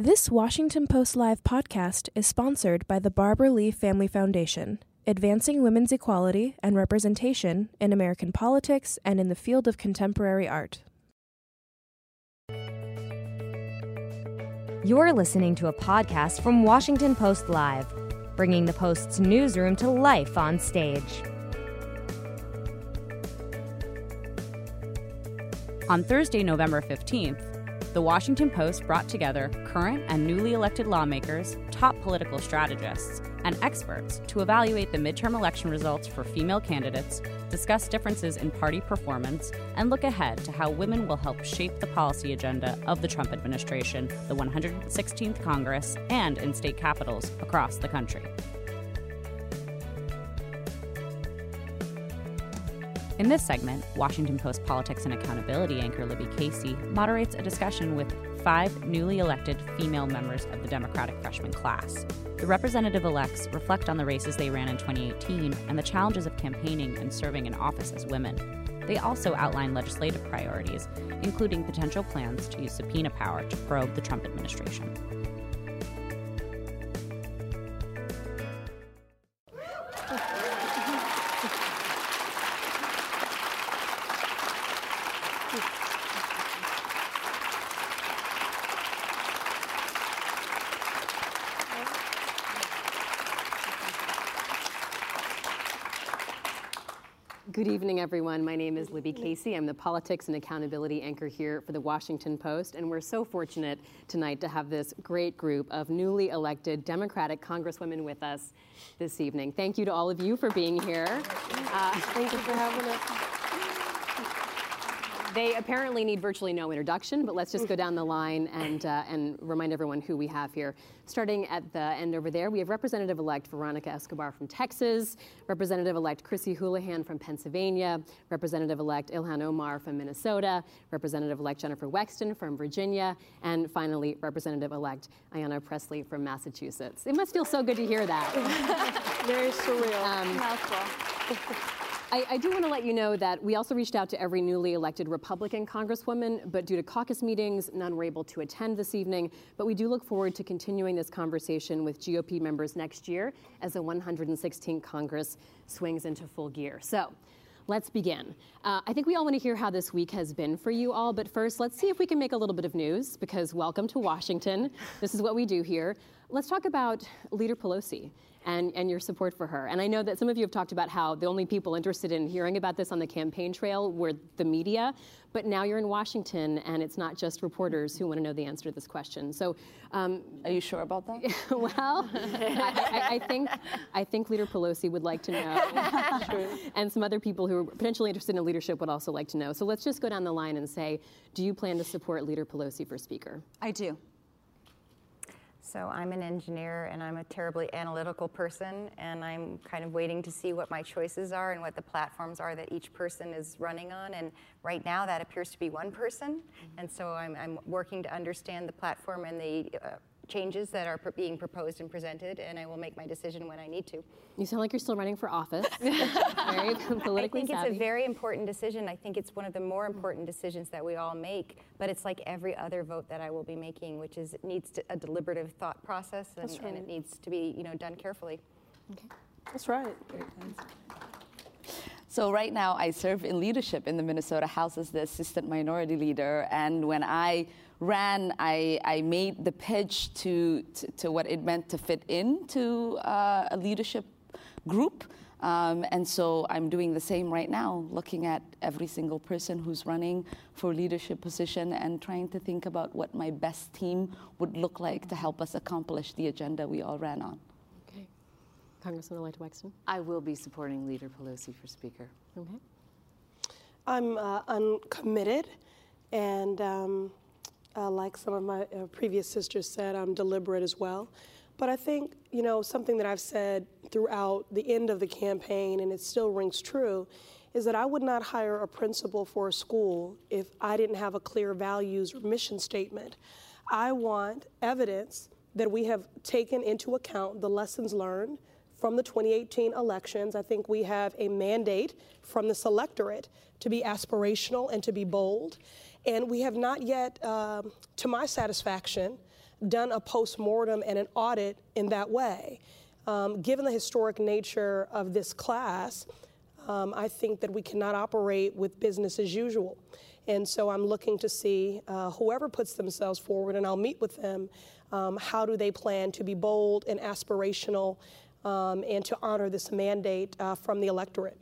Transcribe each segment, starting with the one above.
This Washington Post Live podcast is sponsored by the Barbara Lee Family Foundation, advancing women's equality and representation in American politics and in the field of contemporary art. You're listening to a podcast from Washington Post Live, bringing the Post's newsroom to life on stage. On Thursday, November 15th, the Washington Post brought together current and newly elected lawmakers, top political strategists, and experts to evaluate the midterm election results for female candidates, discuss differences in party performance, and look ahead to how women will help shape the policy agenda of the Trump administration, the 116th Congress, and in state capitals across the country. In this segment, Washington Post politics and accountability anchor Libby Casey moderates a discussion with five newly elected female members of the Democratic freshman class. The representative elects reflect on the races they ran in 2018 and the challenges of campaigning and serving in office as women. They also outline legislative priorities, including potential plans to use subpoena power to probe the Trump administration. Name is Libby Casey. I'm the politics and accountability anchor here for the Washington Post, and we're so fortunate tonight to have this great group of newly elected Democratic Congresswomen with us this evening. Thank you to all of you for being here. Uh, Thank you for having us. They apparently need virtually no introduction, but let's just go down the line and, uh, and remind everyone who we have here. Starting at the end over there, we have Representative-elect Veronica Escobar from Texas, Representative-elect Chrissy Houlahan from Pennsylvania, Representative-elect Ilhan Omar from Minnesota, Representative-elect Jennifer Wexton from Virginia, and finally, Representative-elect Ayanna Pressley from Massachusetts. It must feel so good to hear that. Very surreal. Um, I, I, do want to let you know that we also reached out to every newly elected Republican Congresswoman, but due to caucus meetings, none were able to attend this evening. But we do look forward to continuing this conversation with GOP members next year as the 116th Congress swings into full gear. So, let's begin. Uh, I think we all want to hear how this week has been for you all, but first, let's see if we can make a little bit of news because welcome to Washington. This is what we do here. Let's talk about Leader Pelosi and, and your support for her. And I know that some of you have talked about how the only people interested in hearing about this on the campaign trail were the media, but now you're in Washington and it's not just reporters who want to know the answer to this question. So, um, are you sure about that? well, I, I, I, think I think Leader Pelosi would like to know, and some other people who are potentially interested in leadership would also like to know. So let's just go down the line and say, do you plan to support Leader Pelosi for Speaker? I do. So I'm an engineer and I'm a terribly analytical person, and I'm kind of waiting to see what my choices are and what the platforms are that each person is running on. And right now, that appears to be one person. Mm-hmm. And so I'm, I'm, working to understand the platform and the uh, changes that are pr- being proposed and presented, and I will make my decision when I need to. You sound like you're still running for office. very politically I think savvy. it's a very important decision. I think it's one of the more important decisions that we all make, but it's like every other vote that I will be making, which is it needs to, a deliberative thought process, and, right. and, it needs to be you know done carefully. Okay. That's right. So right now I serve in leadership in the Minnesota House as the assistant minority leader, and when I ran, I, I made the pitch to, to, to, what it meant to fit into uh, a leadership group. Um, and so I'm doing the same right now, looking at every single person who's running for leadership position and trying to think about what my best team would look like to help us accomplish the agenda we all ran on. Okay. Congressman-elect Wexton? I will be supporting Leader Pelosi for Speaker. Okay. I'm, uh, I'm and um, uh, like some of my uh, previous sisters said, I'm deliberate as well. But I think, you know, something that I've said throughout the end of the campaign, and it still rings true, is that I would not hire a principal for a school if I didn't have a clear values or mission statement. I want evidence that we have taken into account the lessons learned from the 2018 elections. I think we have a mandate from the electorate to be aspirational and to be bold. And we have not yet, um, to my satisfaction, done a post-mortem and an audit in that way. Um, given the historic nature of this class, um, I think that we cannot operate with business as usual. And so I'm looking to see uh, whoever puts themselves forward, and I'll meet with them. Um, how do they plan to be bold and aspirational um, and to honor this mandate uh, from the electorate?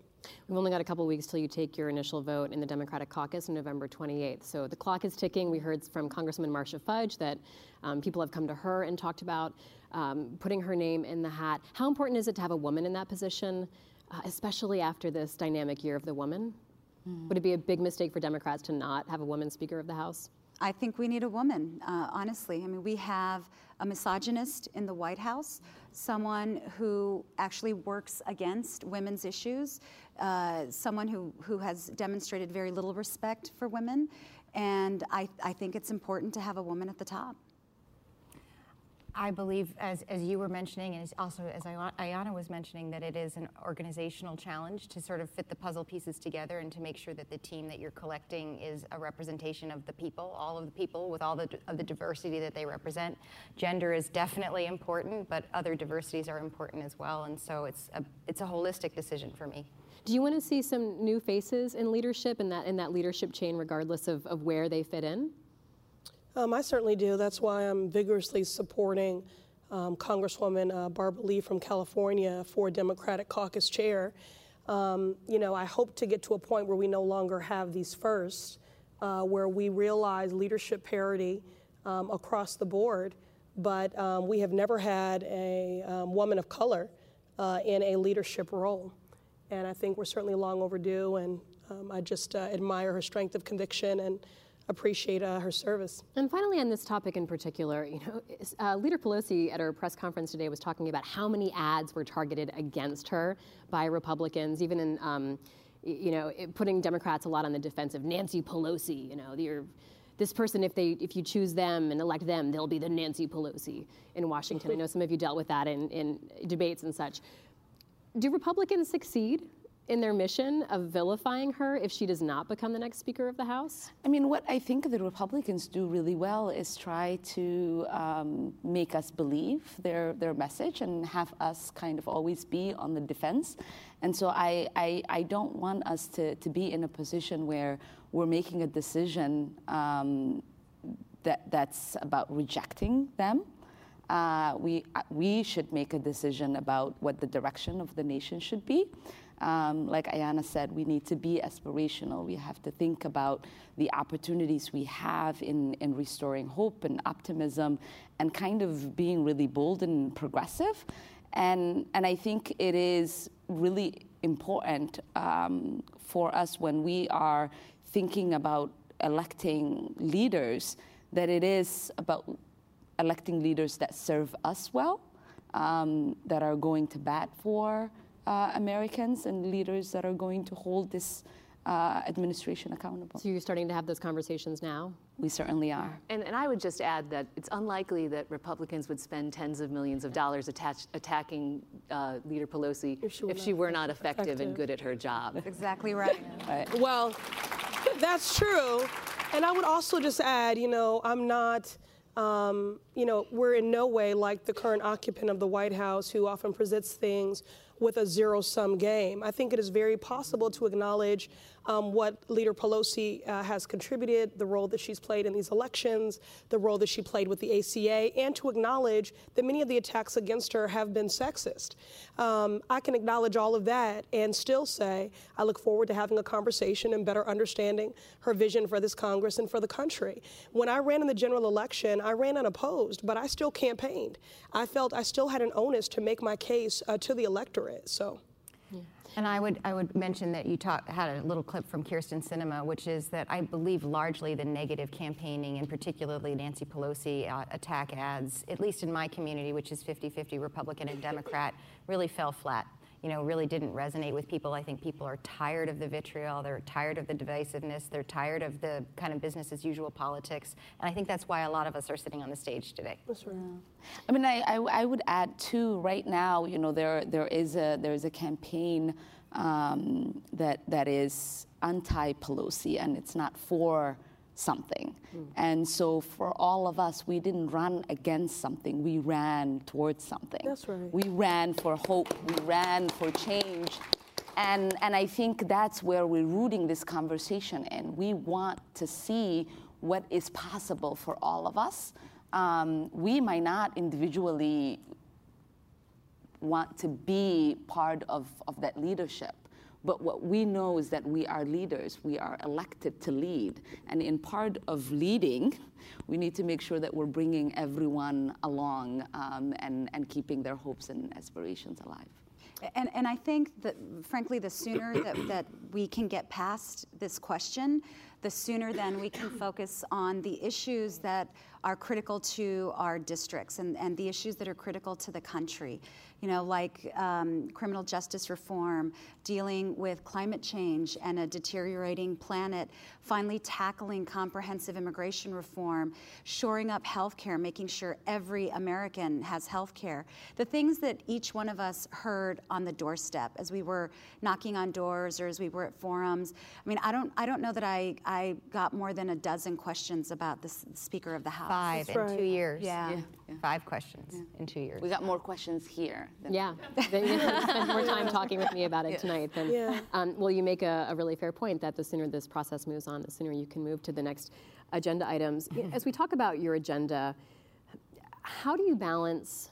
We've only got a couple weeks till you take your initial vote in the Democratic caucus on November 28th. So the clock is ticking. We heard from Congresswoman Marcia Fudge that um, people have come to her and talked about um, putting her name in the hat. How important is it to have a woman in that position, uh, especially after this dynamic year of the woman? Mm. Would it be a big mistake for Democrats to not have a woman Speaker of the House? I think we need a woman, uh, honestly. I mean, we have a misogynist in the White House, someone who actually works against women's issues, uh, someone who, who has demonstrated very little respect for women. And I, I think it's important to have a woman at the top. I believe, as, as you were mentioning, and also as Ayanna was mentioning, that it is an organizational challenge to sort of fit the puzzle pieces together and to make sure that the team that you're collecting is a representation of the people, all of the people, with all the, of the diversity that they represent. Gender is definitely important, but other diversities are important as well, and so it's a, it's a holistic decision for me. Do you want to see some new faces in leadership in that in that leadership chain, regardless of, of where they fit in? Um, I certainly do. That's why I'm vigorously supporting um, Congresswoman uh, Barbara Lee from California for Democratic caucus chair. Um, you know, I hope to get to a point where we no longer have these firsts, uh, where we realize leadership parity um, across the board, but um, we have never had a um, woman of color uh, in a leadership role. And I think we're certainly long overdue, and I just uh, admire her strength of conviction and appreciate uh, her service. And finally, on this topic in particular, you know, uh, Leader Pelosi at her press conference today was talking about how many ads were targeted against her by Republicans, even in, um, you know, putting Democrats a lot on the defensive. Of Nancy Pelosi, you know, you're this person, if they if you choose them and elect them, they'll be the Nancy Pelosi in Washington. I know some of you dealt with that in, in debates and such. Do Republicans succeed in their mission of vilifying her if she does not become the next Speaker of the House? I mean, what I think the Republicans do really well is try to um, make us believe their, their message and have us kind of always be on the defense. And so I, I, I don't want us to, to be in a position where we're making a decision um, that, that's about rejecting them. Uh, we, we should make a decision about what the direction of the nation should be. Um, like Ayanna said, we need to be aspirational. We have to think about the opportunities we have in, in restoring hope and optimism and kind of being really bold and progressive. And, and I think it is really important um, for us when we are thinking about electing leaders that it is about electing leaders that serve us well, um, that are going to bat for uh, Americans and leaders that are going to hold this uh, administration accountable. So you're starting to have those conversations now? We certainly are. And, and I would just add that it's unlikely that Republicans would spend tens of millions of dollars attach, attacking uh, Leader Pelosi if she were, if not, she were not effective, effective, and good at her job. Exactly right. right. Well, that's true. And I would also just add, you know, I'm not. Um, you know, we're in no way like the current occupant of the White House who often presents things with a zero sum game. I think it is very possible to acknowledge um, what Leader Pelosi uh, has contributed, the role that she's played in these elections, the role that she played with the ACA, and to acknowledge that many of the attacks against her have been sexist. Um, I can acknowledge all of that and still say I look forward to having a conversation and better understanding her vision for this Congress and for the country. When I ran in the general election, I ran unopposed, but I still campaigned. I felt I still had an onus to make my case uh, to the electorate. So. And I would I would mention that you talk, had a little clip from Kyrsten Sinema, which is that I believe largely the negative campaigning, and particularly Nancy Pelosi uh, attack ads, at least in my community, which is 50-50 Republican and Democrat, really fell flat you know, really didn't resonate with people. I think people are tired of the vitriol. They're tired of the divisiveness. They're tired of the kind of business as usual politics. And I think that's why a lot of us are sitting on the stage today. That's right. I mean, I, I, I would add too. Right now, you know, there there is a there is a campaign um, that that is anti-Pelosi, and it's not for something. Mm. And so for all of us, we didn't run against something, we ran towards something. That's right. We ran for hope, we ran for change. And, and I think that's where we're rooting this conversation in. We want to see what is possible for all of us. Um, we might not individually want to be part of, of that leadership. But what we know is that we are leaders. We are elected to lead. And in part of leading, we need to make sure that we're bringing everyone along um, and, and keeping their hopes and aspirations alive. And, and I think that, frankly, the sooner that, that we can get past this question, the sooner then we can focus on the issues that are critical to our districts and, and the issues that are critical to the country you know, like um, criminal justice reform, dealing with climate change and a deteriorating planet, finally tackling comprehensive immigration reform, shoring up healthcare, making sure every American has healthcare. The things that each one of us heard on the doorstep as we were knocking on doors or as we were at forums. I mean, I don't, I don't know that I, I got more than a dozen questions about the Speaker of the House. Five That's in right. two years. Yeah. yeah. yeah. Five questions yeah. in two years. We got more questions here. yeah. They spend more time talking with me about it tonight than. Yeah. Um, well, you make a, a, really fair point that the sooner this process moves on, the sooner you can move to the next agenda items. As we talk about your agenda, how do you balance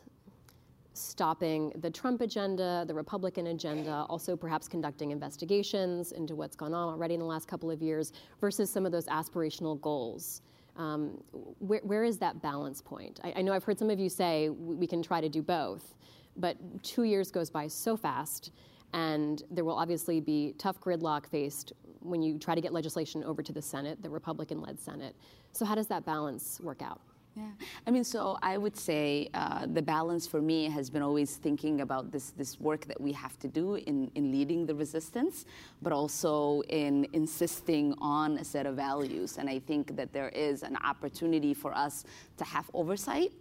stopping the Trump agenda, the Republican agenda, also perhaps conducting investigations into what's gone on already in the last couple of years, versus some of those aspirational goals? Um, where, where is that balance point? I, I, know I've heard some of you say we can try to do both, but two years goes by so fast, and there will obviously be tough gridlock faced when you try to get legislation over to the Senate, the Republican led Senate. So, how does that balance work out? Yeah, I mean, so I would say uh, the balance for me has been always thinking about this this work that we have to do in, in leading the resistance, but also in insisting on a set of values. And I think that there is an opportunity for us to have oversight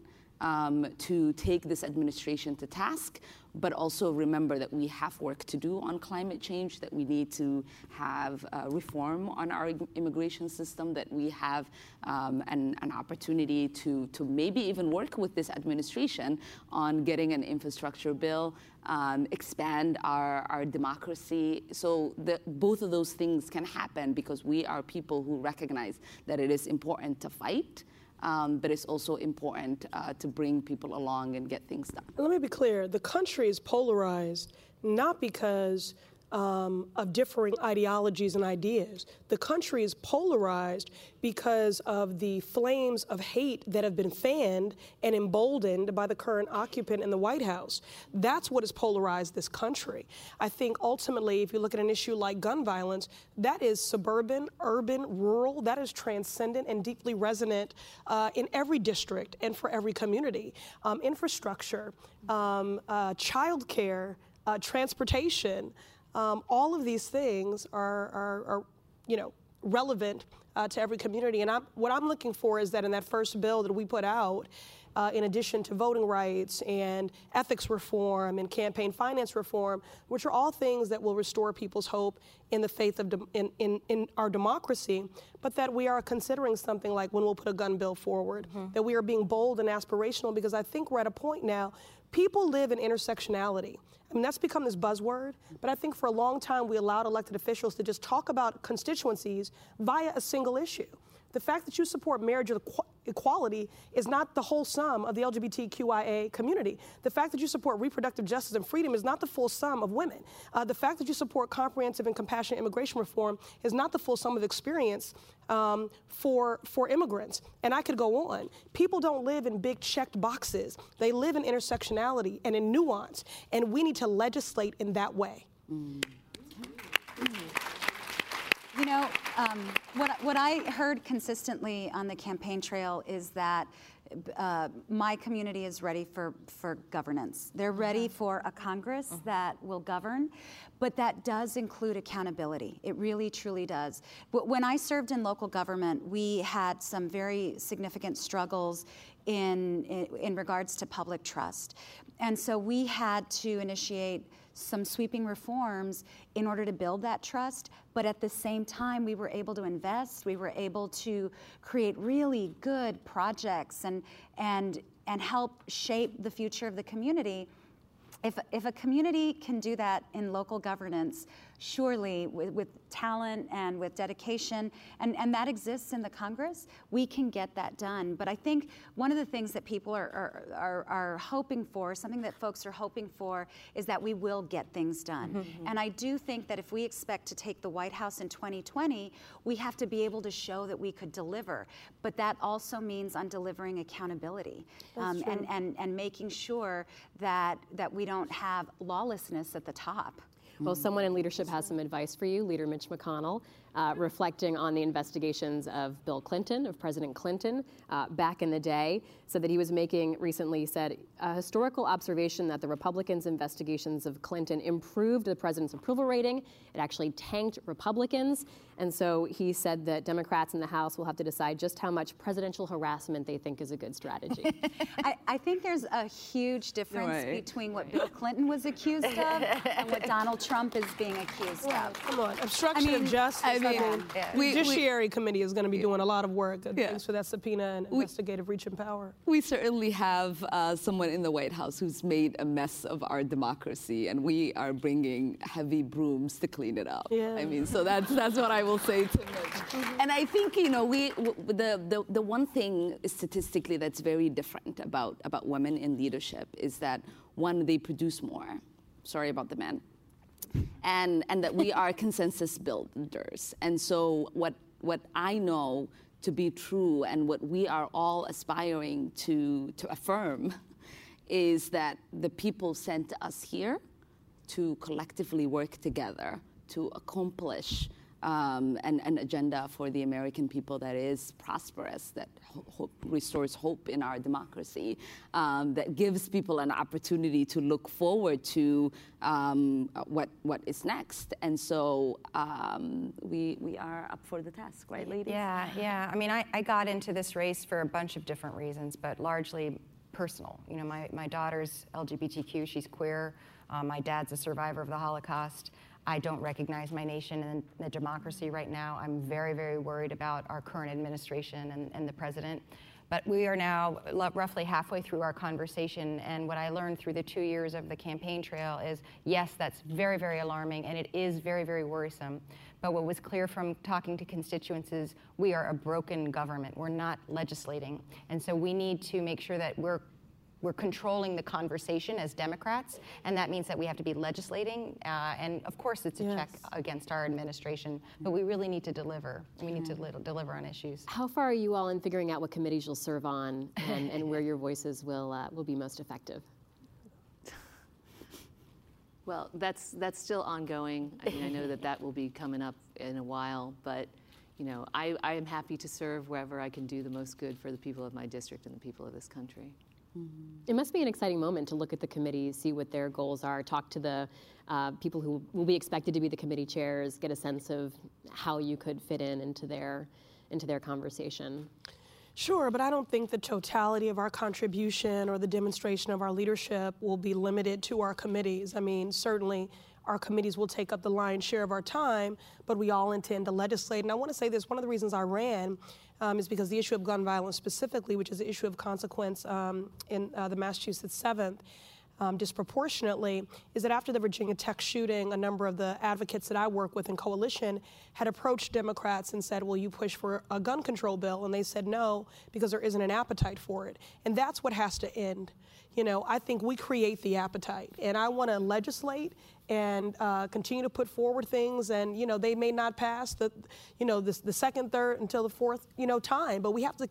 um, to take this administration to task, but also remember that we have work to do on climate change, that we need to have uh, reform on our immigration system, that we have um, an, an, opportunity to, to maybe even work with this administration on getting an infrastructure bill, um, expand our, our democracy. So the, both of those things can happen because we are people who recognize that it is important to fight um, but it's also important uh, to bring people along and get things done. Let me be clear the country is polarized not because um, of differing ideologies and ideas. The country is polarized because of the flames of hate that have been fanned and emboldened by the current occupant in the White House. That's what has polarized this country. I think ultimately, if you look at an issue like gun violence, that is suburban, urban, rural, that is transcendent and deeply resonant uh, in every district and for every community. Um, infrastructure, um, uh, childcare, uh, transportation. Um, all of these things are, are, are you know, relevant uh, to every community. And I'm, what I'm looking for is that in that first bill that we put out, uh, in addition to voting rights and ethics reform and campaign finance reform, which are all things that will restore people's hope in the faith of de- in, in, in, our democracy, but that we are considering something like when we'll put a gun bill forward, mm-hmm. that we are being bold and aspirational because I think we're at a point now, people live in intersectionality. I mean, that's become this buzzword, but I think for a long time we allowed elected officials to just talk about constituencies via a single issue. The fact that you support marriage equality is not the whole sum of the LGBTQIA community. The fact that you support reproductive justice and freedom is not the full sum of women. Uh, the fact that you support comprehensive and compassionate immigration reform is not the full sum of experience um, for, for immigrants. And I could go on. People don't live in big checked boxes, they live in intersectionality and in nuance. And we need to legislate in that way. Mm. You know, um, what, what I heard consistently on the campaign trail is that uh, my community is ready for, for governance. They're ready for a Congress mm-hmm. that will govern, but that does include accountability. It really, truly does. But when I served in local government, we had some very significant struggles in, in, in regards to public trust. And so we had to initiate some sweeping reforms in order to build that trust. But at the same time, we were able to invest. We were able to create really good projects and and and help shape the future of the community. If, if a community can do that in local governance, surely with, with, talent and with dedication, and, and that exists in the Congress, we can get that done. But I think one of the things that people are, are, are, are hoping for, something that folks are hoping for, is that we will get things done. Mm-hmm. And I do think that if we expect to take the White House in 2020, we have to be able to show that we could deliver. But that also means on delivering accountability um, and, and, and making sure that, that we don't have lawlessness at the top. Well, someone in leadership has some advice for you, Leader Mitch McConnell uh, reflecting on the investigations of Bill Clinton, of President Clinton, uh, back in the day, said that he was making recently said a historical observation that the Republicans' investigations of Clinton improved the president's approval rating. It actually tanked Republicans. And so he said that Democrats in the House will have to decide just how much presidential harassment they think is a good strategy. I, I, think there's a huge difference right. between what Bill Clinton was accused of and what Donald Trump is being accused well, of. Come on, obstruction I mean, of justice. I mean, yeah. the we, Judiciary we, Committee is going to be doing a lot of work. Yeah. Thanks for that subpoena and we, investigative reach and power. We certainly have uh, someone in the White House who's made a mess of our democracy, and we are bringing heavy brooms to clean it up. Yeah. I mean, so that's that's what I will say to Mitch. Mm-hmm. And I think you know we the, the the one thing statistically that's very different about about women in leadership is that one they produce more. Sorry about the men and, and that we are consensus builders. And so, what, what I know to be true and what we are all aspiring to, to affirm is that the people sent us here to collectively work together to accomplish um, an, an, agenda for the American people that is prosperous, that ho- restores hope in our democracy, um, that gives people an opportunity to look forward to um, what what is next. And so um, we we are up for the task, right, ladies? Yeah, yeah. I mean, I, I got into this race for a bunch of different reasons, but largely personal. You know, my, my daughter's LGBTQ, she's queer. Uh, my dad's a survivor of the Holocaust. I don't recognize my nation and the democracy right now. I'm very, very worried about our current administration and, and the president. But we are now roughly halfway through our conversation, and what I learned through the two years of the campaign trail is yes, that's very, very alarming, and it is very, very worrisome. But what was clear from talking to constituents is we are a broken government. We're not legislating. And so we need to make sure that we're we're controlling the conversation as Democrats, and that means that we have to be legislating. Uh, and of course, it's a yes. check against our administration, but we really need to deliver. We need to li- deliver on issues. How far are you all in figuring out what committees you'll serve on and, and where your voices will uh, will be most effective? Well, that's that's still ongoing. I mean, I know that that will be coming up in a while, but you know, I, I am happy to serve wherever I can do the most good for the people of my district and the people of this country. Mm-hmm. It must be an exciting moment to look at the committees, see what their goals are, talk to the uh, people who will be expected to be the committee chairs, get a sense of how you could fit in into their into their conversation. Sure, but I don't think the totality of our contribution or the demonstration of our leadership will be limited to our committees. I mean, certainly our committees will take up the lion's share of our time, but we all intend to legislate. And I want to say this one of the reasons I ran um, is because the issue of gun violence specifically, which is the issue of consequence um, in uh, the Massachusetts 7th, um, disproportionately is that after the Virginia Tech shooting, a number of the advocates that I work with in coalition had approached Democrats and said, Will you push for a gun control bill? And they said no, because there isn't an appetite for it. And that's what has to end. You know, I think we create the appetite. And I want to legislate and uh, continue to put forward things. And, you know, they may not pass the, you know, the, the second, third, until the fourth, you know, time, but we have to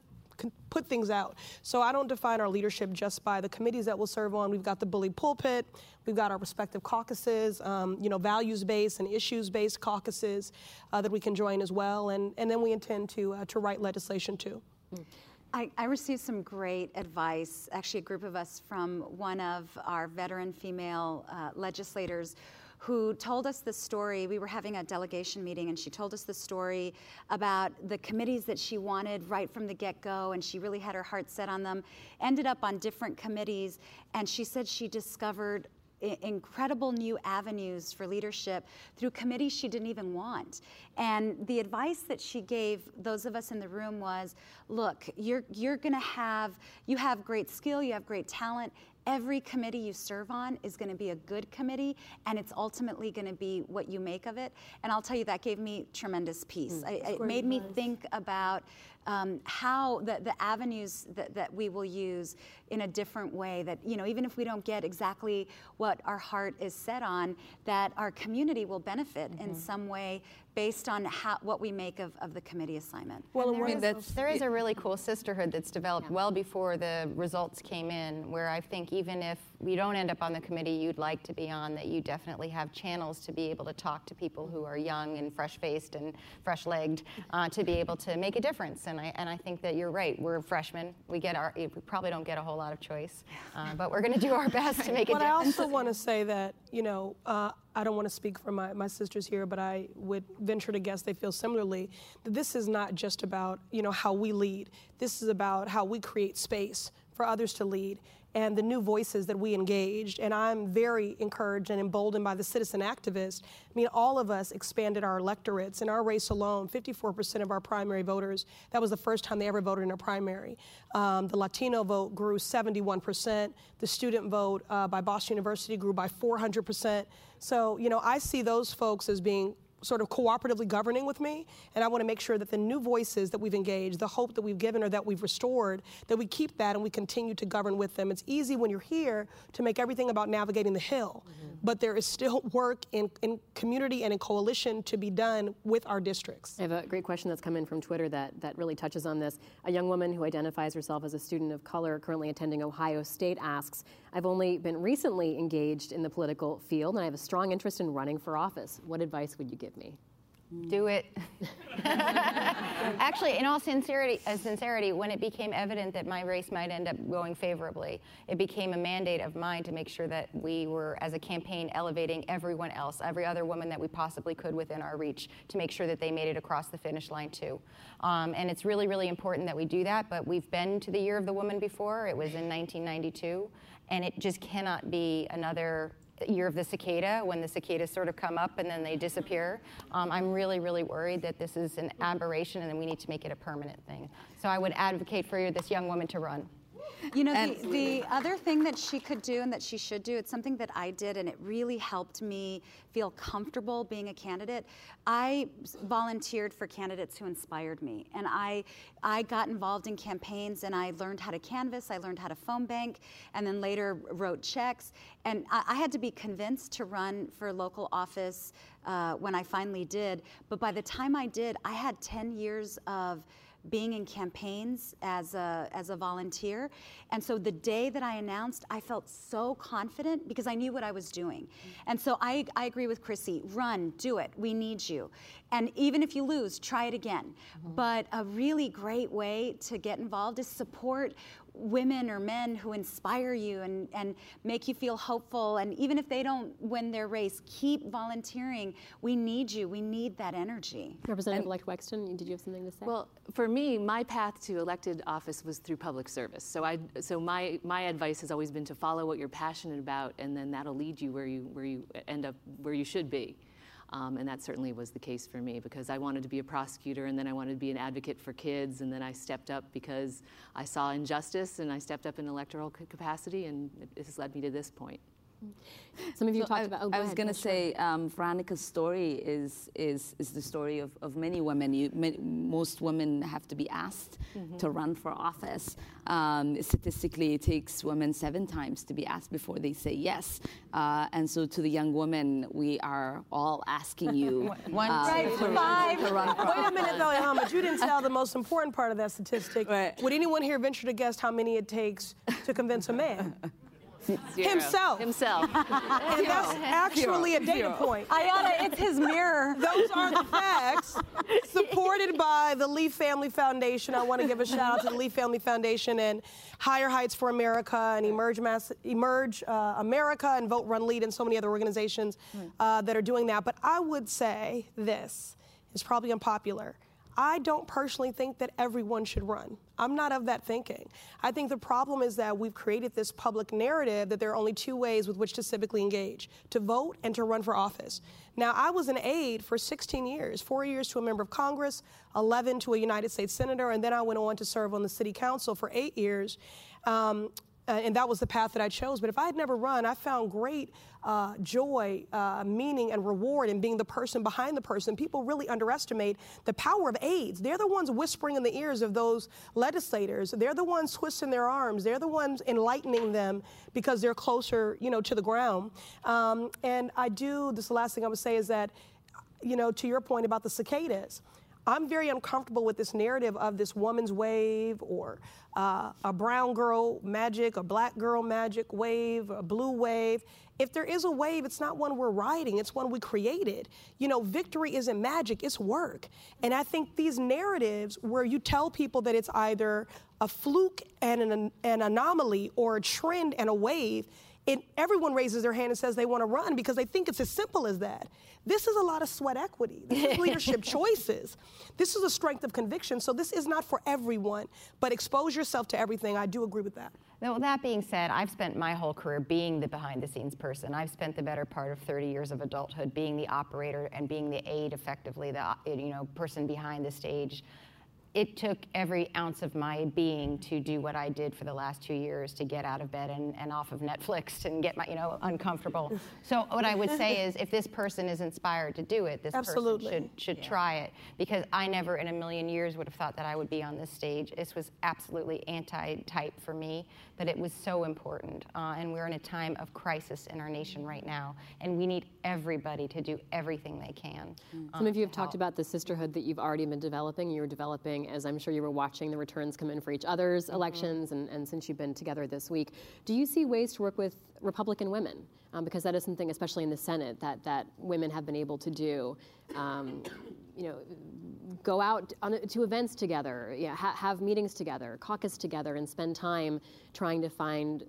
put things out. So I don't define our leadership just by the committees that we'll serve on. We've got the bully pulpit, we've got our respective caucuses, um, you know, values-based and issues-based caucuses uh, that we can join as well, and, and then we intend to, uh, to write legislation too. Mm. I, I, received some great advice, actually, a group of us from one of our veteran female uh, legislators who told us the story. We were having a delegation meeting, and she told us the story about the committees that she wanted right from the get go, and she really had her heart set on them. Ended up on different committees, and she said she discovered incredible new avenues for leadership through committees she didn't even want. And the advice that she gave those of us in the room was, look, you're you're going to have you have great skill, you have great talent. Every committee you serve on is going to be a good committee, and it's ultimately going to be what you make of it. And I'll tell you, that gave me tremendous peace. I, it made me think about um, how the, the avenues that, that we will use in a different way that you know even if we don't get exactly what our heart is set on that our community will benefit in some way based on how, what we make of, of the committee assignment Well, there, is, there is a really cool sisterhood that's developed well before the results came in, where I think even if you don't end up on the committee you'd like to be on, that you definitely have channels to be able to talk to people who are young and fresh-faced and fresh-legged uh, to be able to make a difference. And I, and I think that you're right. We're freshmen. We get our, we probably don't get a whole lot of choice, uh, but we're going to do our best to make it. But I also want to say that, you know, uh, I don't want to speak for my, my sisters here, but I would venture to guess they feel similarly that this is not just about, you know, how we lead. This is about how we create space for others to lead and the new voices that we engaged. And I'm very encouraged and emboldened by the citizen activists. I mean, all of us expanded our electorates. In our race alone, 54% of our primary voters, that was the first time they ever voted in a primary. Um, the Latino vote grew 71%. The student vote uh, by Boston University grew by 400%. So, you know, I see those folks as being sort of cooperatively governing with me, and I want to make sure that the new voices that we've engaged, the hope that we've given or that we've restored, that we keep that and we continue to govern with them. It's easy when you're here to make everything about navigating the hill, mm-hmm. but there is still work in, in community and in coalition to be done with our districts. I have a great question that's come in from Twitter that, that really touches on this. A young woman who identifies herself as a student of color currently attending Ohio State asks, I've only been recently engaged in the political field and I have a strong interest in running for office. What advice would you give me? Do it. Actually, in all sincerity, uh, sincerity, when it became evident that my race might end up going favorably, it became a mandate of mine to make sure that we were, as a campaign, elevating everyone else, every other woman that we possibly could within our reach, to make sure that they made it across the finish line too. Um, and it's really, really important that we do that. But we've been to the Year of the Woman before. It was in 1992, and it just cannot be another year of the cicada when the cicadas sort of come up and then they disappear. Um, I'm really, really worried that this is an aberration and we need to make it a permanent thing. So I would advocate for this young woman to run. You know, the, the other thing that she could do and that she should do, it's something that I did and it really helped me feel comfortable being a candidate. I volunteered for candidates who inspired me. And I, I got involved in campaigns and I learned how to canvass, I learned how to phone bank, and then later wrote checks. And I, I had to be convinced to run for local office uh, when I finally did. But by the time I did, I had 10 years of being in campaigns as a, as a volunteer. And so the day that I announced, I felt so confident because I knew what I was doing. Mm-hmm. And so I, I agree with Chrissy run, do it. We need you. And even if you lose, try it again. Mm-hmm. But a really great way to get involved is support women or men who inspire you and, and make you feel hopeful. And even if they don't win their race, keep volunteering. We need you. We need that energy. Representative-elect Wexton, did you have something to say? Well, for me, my path to elected office was through public service. So I, so my, my advice has always been to follow what you're passionate about, and then that'll lead you where you, where you end up where you should be. Um, and that certainly was the case for me because I wanted to be a prosecutor and then I wanted to be an advocate for kids and then I stepped up because I saw injustice and I stepped up in electoral capacity and it, has led me to this point. Some of you So talked I, about. Oh, I was ahead. going to say, um, Veronica's story is is is the story of, of many women. You, ma- most women have to be asked Mm-hmm. to run for office. Um, statistically, it takes women seven times to be asked before they say yes. Uh, and so, to the young women, we are all asking you One- uh, Right, to, five. to run for Wait a minute, though, but you didn't tell the most important part of that statistic. Right. Would anyone here venture to guess how many it takes to convince a man? Zero. Himself. Himself. And that's actually a data point. Ayanna, it's his mirror. Those are the facts, supported by the Lee Family Foundation. I want to give a shout out to the Lee Family Foundation and Higher Heights for America and Emerge, Mass- Emerge uh, America and Vote Run Lead and so many other organizations uh, that are doing that. But I would say this is probably unpopular. I don't personally think that everyone should run. I'm not of that thinking. I think the problem is that we've created this public narrative that there are only two ways with which to civically engage to vote and to run for office. Now, I was an aide for 16 years four years to a member of Congress, 11 to a United States Senator, and then I went on to serve on the City Council for eight years. Um, uh, and that was the path that I chose. But if I had never run, I found great uh, joy, uh, meaning, and reward in being the person behind the person. People really underestimate the power of aides. They're the ones whispering in the ears of those legislators. They're the ones twisting their arms. They're the ones enlightening them because they're closer, you know, to the ground. Um, and I do. This last thing I would say is that, you know, to your point about the cicadas. I'm very uncomfortable with this narrative of this woman's wave or uh, a brown girl magic, a black girl magic wave, a blue wave. If there is a wave, it's not one we're riding, it's one we created. You know, victory isn't magic, it's work. And I think these narratives where you tell people that it's either a fluke and an, an anomaly or a trend and a wave, it, everyone raises their hand and says they want to run because they think it's as simple as that. This is a lot of sweat equity. This is leadership choices. This is a strength of conviction. So this is not for everyone, but expose yourself to everything. I do agree with that. Well, that being said, I've spent my whole career being the behind the scenes person. I've spent the better part of 30 years of adulthood being the operator and being the aide effectively, the you know person behind the stage it took every ounce of my being to do what I did for the last two years to get out of bed and, and off of Netflix and get my, you know, uncomfortable. so what I would say is if this person is inspired to do it, this Absolutely. person should, should yeah. try it because I never in a million years would have thought that I would be on this stage. This was absolutely anti-type for me, but it was so important. Uh, and we're in a time of crisis in our nation right now, and we need everybody to do everything they can. Mm. Some of you have talked about the sisterhood that you've already been developing. You're developing as I'm sure you were watching the returns come in for each other's mm-hmm. elections and, and since you've been together this week. Do you see ways to work with Republican women? Um, because that is something, especially in the Senate, that, that women have been able to do. Um, you know, go out on, to events together, yeah, ha- have meetings together, caucus together, and spend time trying to find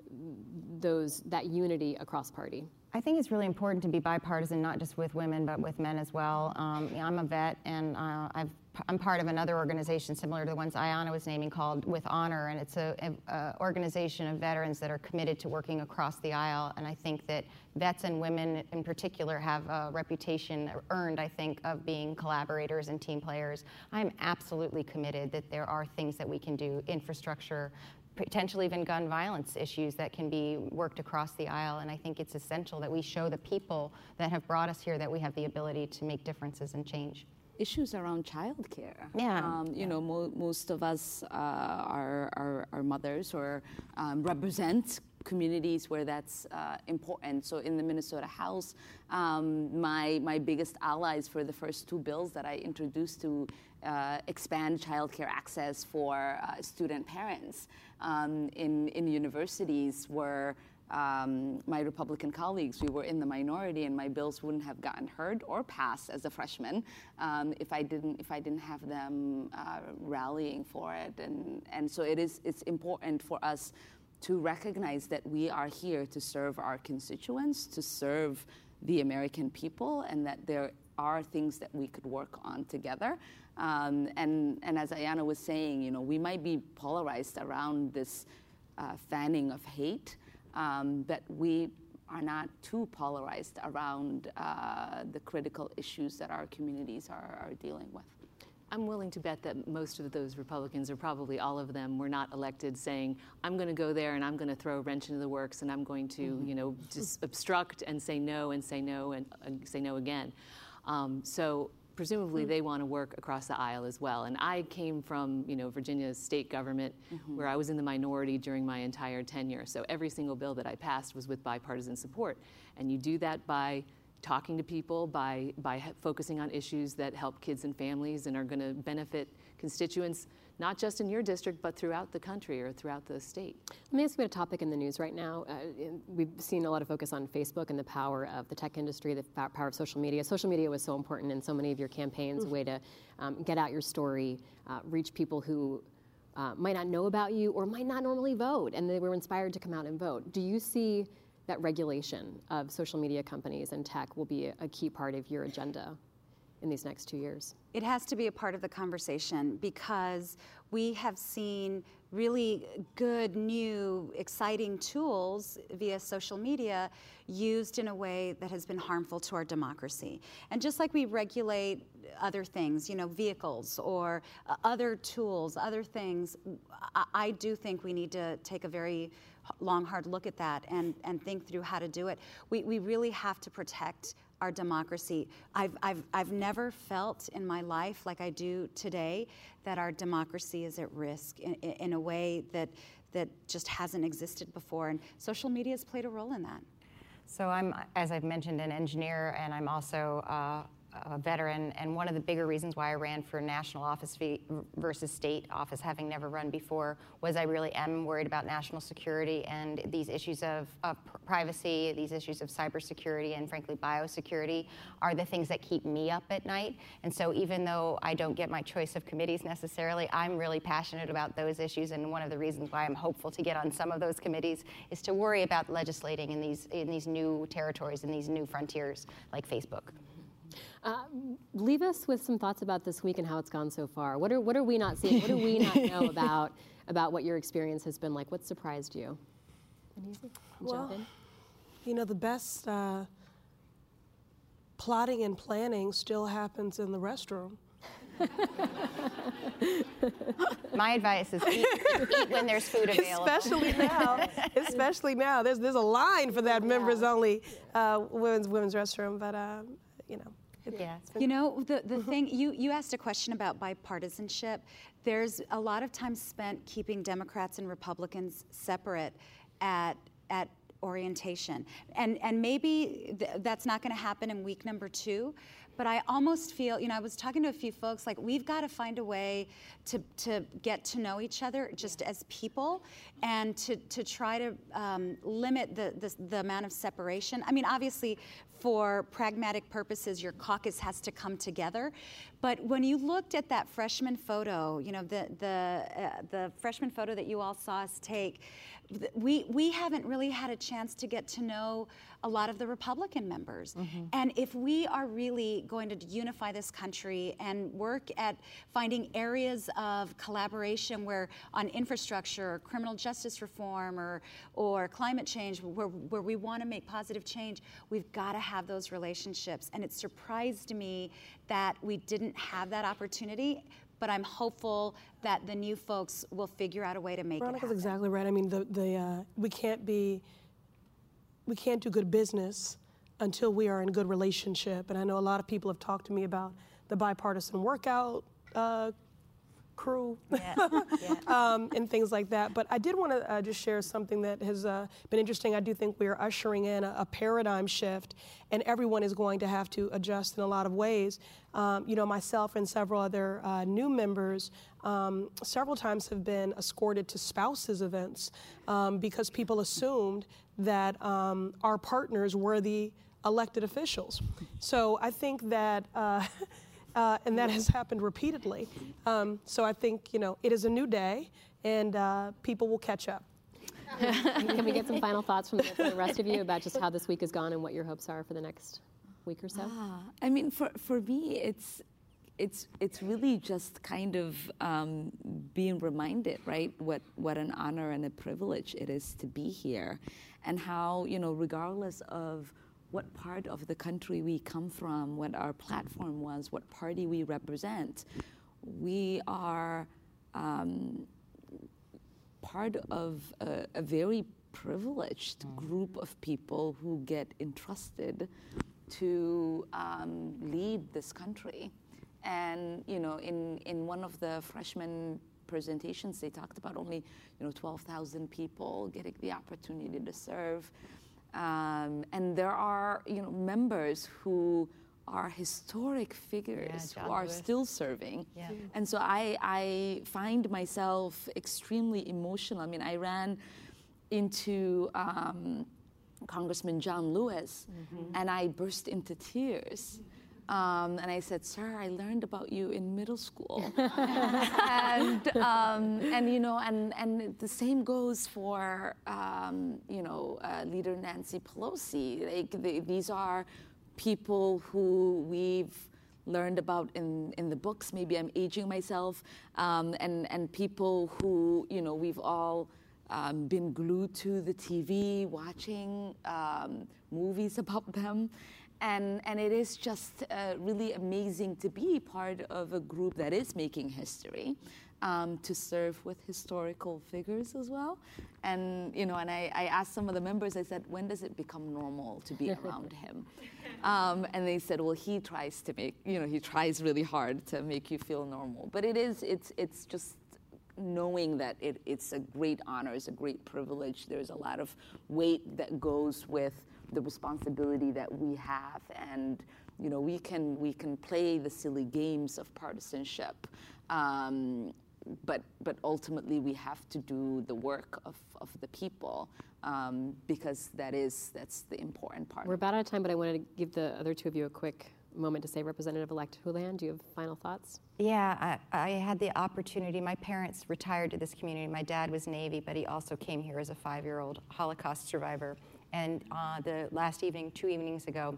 those that unity across party. I think it's really important to be bipartisan, not just with women, but with men as well. Um, I'm a vet, and uh, i am part of another organization similar to the ones Ayanna was naming called With Honor, and it's an organization of veterans that are committed to working across the aisle. And I think that vets and women in particular have a reputation earned, I think, of being collaborators and team players. I'm absolutely committed that there are things that we can do, infrastructure, potentially even gun violence issues that can be worked across the aisle. And I think it's essential that we show the people that have brought us here that we have the ability to make differences and change. Issues around childcare. Yeah. Um, you yeah. know, mo- most of us uh, are, are, are, mothers or um, represent communities where that's uh, important. So in the Minnesota House, um, my, my biggest allies for the first two bills that I introduced to uh, expand childcare access for uh, student parents um, in, in universities were um, my Republican colleagues. We were in the minority, and my bills wouldn't have gotten heard or passed as a freshman um, if I didn't if I didn't have them uh, rallying for it. And and so it is it's important for us to recognize that we are here to serve our constituents, to serve the American people, and that there are things that we could work on together. Um, and, and as Ayanna was saying, you know, we might be polarized around this uh, fanning of hate, um, but we are not too polarized around uh, the critical issues that our communities are, are dealing with. I'm willing to bet that most of those Republicans, or probably all of them, were not elected saying, "I'm going to go there and I'm going to throw a wrench into the works and I'm going to, mm-hmm. you know, just obstruct and say no and say no and uh, say no again." Um, so presumably mm. they want to work across the aisle as well. And I came from, you know, Virginia's state government mm-hmm. where I was in the minority during my entire tenure. So every single bill that I passed was with bipartisan support. And you do that by talking to people, by, by focusing on issues that help kids and families and are going to benefit constituents not just in your district, but throughout the country or throughout the state. Let me ask you about a topic in the news right now. Uh, we've seen a lot of focus on Facebook and the power of the tech industry, the power of social media. Social media was so important in so many of your campaigns, a way to um, get out your story, uh, reach people who uh, might not know about you or might not normally vote, and they were inspired to come out and vote. Do you see that regulation of social media companies and tech will be a, key part of your agenda? in these next two years? It has to be a part of the conversation because we have seen really good, new, exciting tools via social media used in a way that has been harmful to our democracy. And just like we regulate other things, you know, vehicles or uh, other tools, other things, I do think we need to take a very long, hard look at that and, and think through how to do it. We, we really have to protect our democracy. I've, I've, I've never felt in my life like I do today that our democracy is at risk in, in a way that, that just hasn't existed before. And social media has played a role in that. So I'm, as I've mentioned, an engineer, and I'm also uh, a veteran, and one of the bigger reasons why I ran for national office versus state office, having never run before, was I really am worried about national security and these issues of, of privacy, these issues of cybersecurity, and frankly, biosecurity are the things that keep me up at night. And so, even though I don't get my choice of committees necessarily, I'm really passionate about those issues. And one of the reasons why I'm hopeful to get on some of those committees is to worry about legislating in these in these new territories, in these new frontiers, like Facebook. Uh, leave us with some thoughts about this week and how it's gone so far. What are what are we not seeing? What do we not know about about what your experience has been like? What surprised you? Well, you know, the best uh, plotting and planning still happens in the restroom. My advice is eat, eat, when there's food available. Especially now. especially now. There's there's a line for that members only uh, women's women's restroom, but um, you know. Yeah. You know, the, the thing, you, you asked a question about bipartisanship. There's a lot of time spent keeping Democrats and Republicans separate at, at orientation. And, and maybe th- that's not going to happen in week number two, but I almost feel, you know, I was talking to a few folks, like we've got to find a way to, to get to know each other just as people and to, to try to um, limit the, the, the amount of separation. I mean, obviously, for pragmatic purposes, your caucus has to come together. But when you looked at that freshman photo, you know, the, the, uh, the freshman photo that you all saw us take, we, we haven't really had a chance to get to know a lot of the Republican members. Mm-hmm. And if we are really going to unify this country and work at finding areas of collaboration where on infrastructure or criminal justice reform or, or climate change, where, where we want to make positive change, we've got to have those relationships. And it surprised me that we didn't have that opportunity but I'm hopeful that the new folks will figure out a way to make Veronica's it happen. exactly right. I mean, the, the, uh, we can't be, we can't do good business until we are in good relationship. And I know a lot of people have talked to me about the bipartisan workout uh, crew yeah. yeah. um, and things like that. But I did want to uh, just share something that has uh, been interesting. I do think we are ushering in a, a, paradigm shift, and everyone is going to have to adjust in a lot of ways. Um, you know, myself and several other uh, new members um, several times have been escorted to spouses events um, because people assumed that um, our partners were the elected officials. So I think that uh, uh, and that has happened repeatedly. Um, so I think you know it is a new day, and uh, people will catch up. Can we get some final thoughts from the, rest of you about just how this week has gone and what your hopes are for the next week or so? Ah, I mean, for for me, it's it's it's really just kind of um, being reminded, right? What what an honor and a privilege it is to be here, and how you know, regardless of what part of the country we come from, what our platform was, what party we represent. We are um, part of a, a very privileged mm. group of people who get entrusted to um, lead this country. And you know, in, in one of the freshman presentations, they talked about only you know 12,000 people getting the opportunity to serve. Um, and there are you know members who are historic figures yeah, who are Lewis. still serving. Yeah. And so I, I find myself extremely emotional. I mean, I ran into um, Congressman John Lewis mm-hmm. and I burst into tears. Um, and I said, "Sir, I learned about you in middle school," and um, and you know, and and the same goes for um, you know uh, Leader Nancy Pelosi. Like these are people who we've learned about in, in the books. Maybe I'm aging myself. Um, and, and people who, you know, we've all um, been glued to the TV watching um, movies about them. And, and it is just uh, really amazing to be part of a group that is making history um, to serve with historical figures as well. And you know, and I, I, asked some of the members. I said, when does it become normal to be around him? Um, and they said, well, he tries to make you know he tries really hard to make you feel normal. But it is it's it's just knowing that it, it's a great honor, it's a great privilege. There's a lot of weight that goes with the responsibility that we have and you know we can we can play the silly games of partisanship um, but but ultimately we have to do the work of, of the people um, because that is that's the important part. We're about out of time, but I wanted to give the other two of you a quick moment to say, Representative-elect Houlahan, do you have final thoughts? Yeah, I, I, had the opportunity. My parents retired to this community. My dad was Navy, but he also came here as a five-year-old Holocaust survivor. And uh, the last evening, two evenings ago,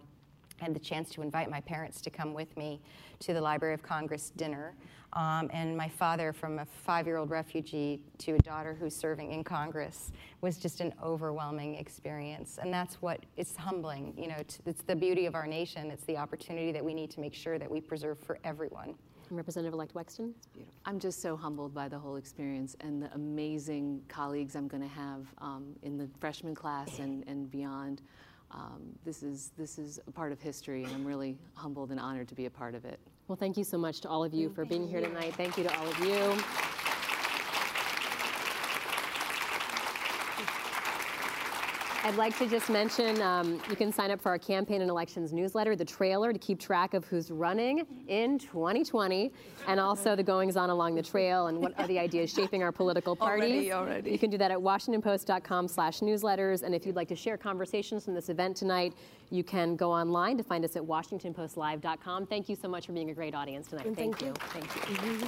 I had the chance to invite my parents to come with me to the Library of Congress dinner. Um, and my father, from a five year old refugee to a daughter who's serving in Congress, was just an overwhelming experience. And that's what it's humbling. You know, it's the beauty of our nation, it's the opportunity that we need to make sure that we preserve for everyone. Representative-elect Wexton? I'm just so humbled by the whole experience and the amazing colleagues I'm going to have um, in the freshman class and, and beyond. Um, this is this is a part of history, and I'm really humbled and honored to be a part of it. Well, thank you so much to all of you for being here tonight. Thank you to all of you. I'd like to just mention um, you can sign up for our campaign and elections newsletter, the trailer, to keep track of who's running in 2020, and also the goings on along the trail and what are the ideas shaping our political parties. Already, already. You can do that at WashingtonPost.com/newsletters, and if you'd like to share conversations from this event tonight, you can go online to find us at WashingtonPostLive.com. Thank you so much for being a great audience tonight. Thank, thank you. you. Thank you.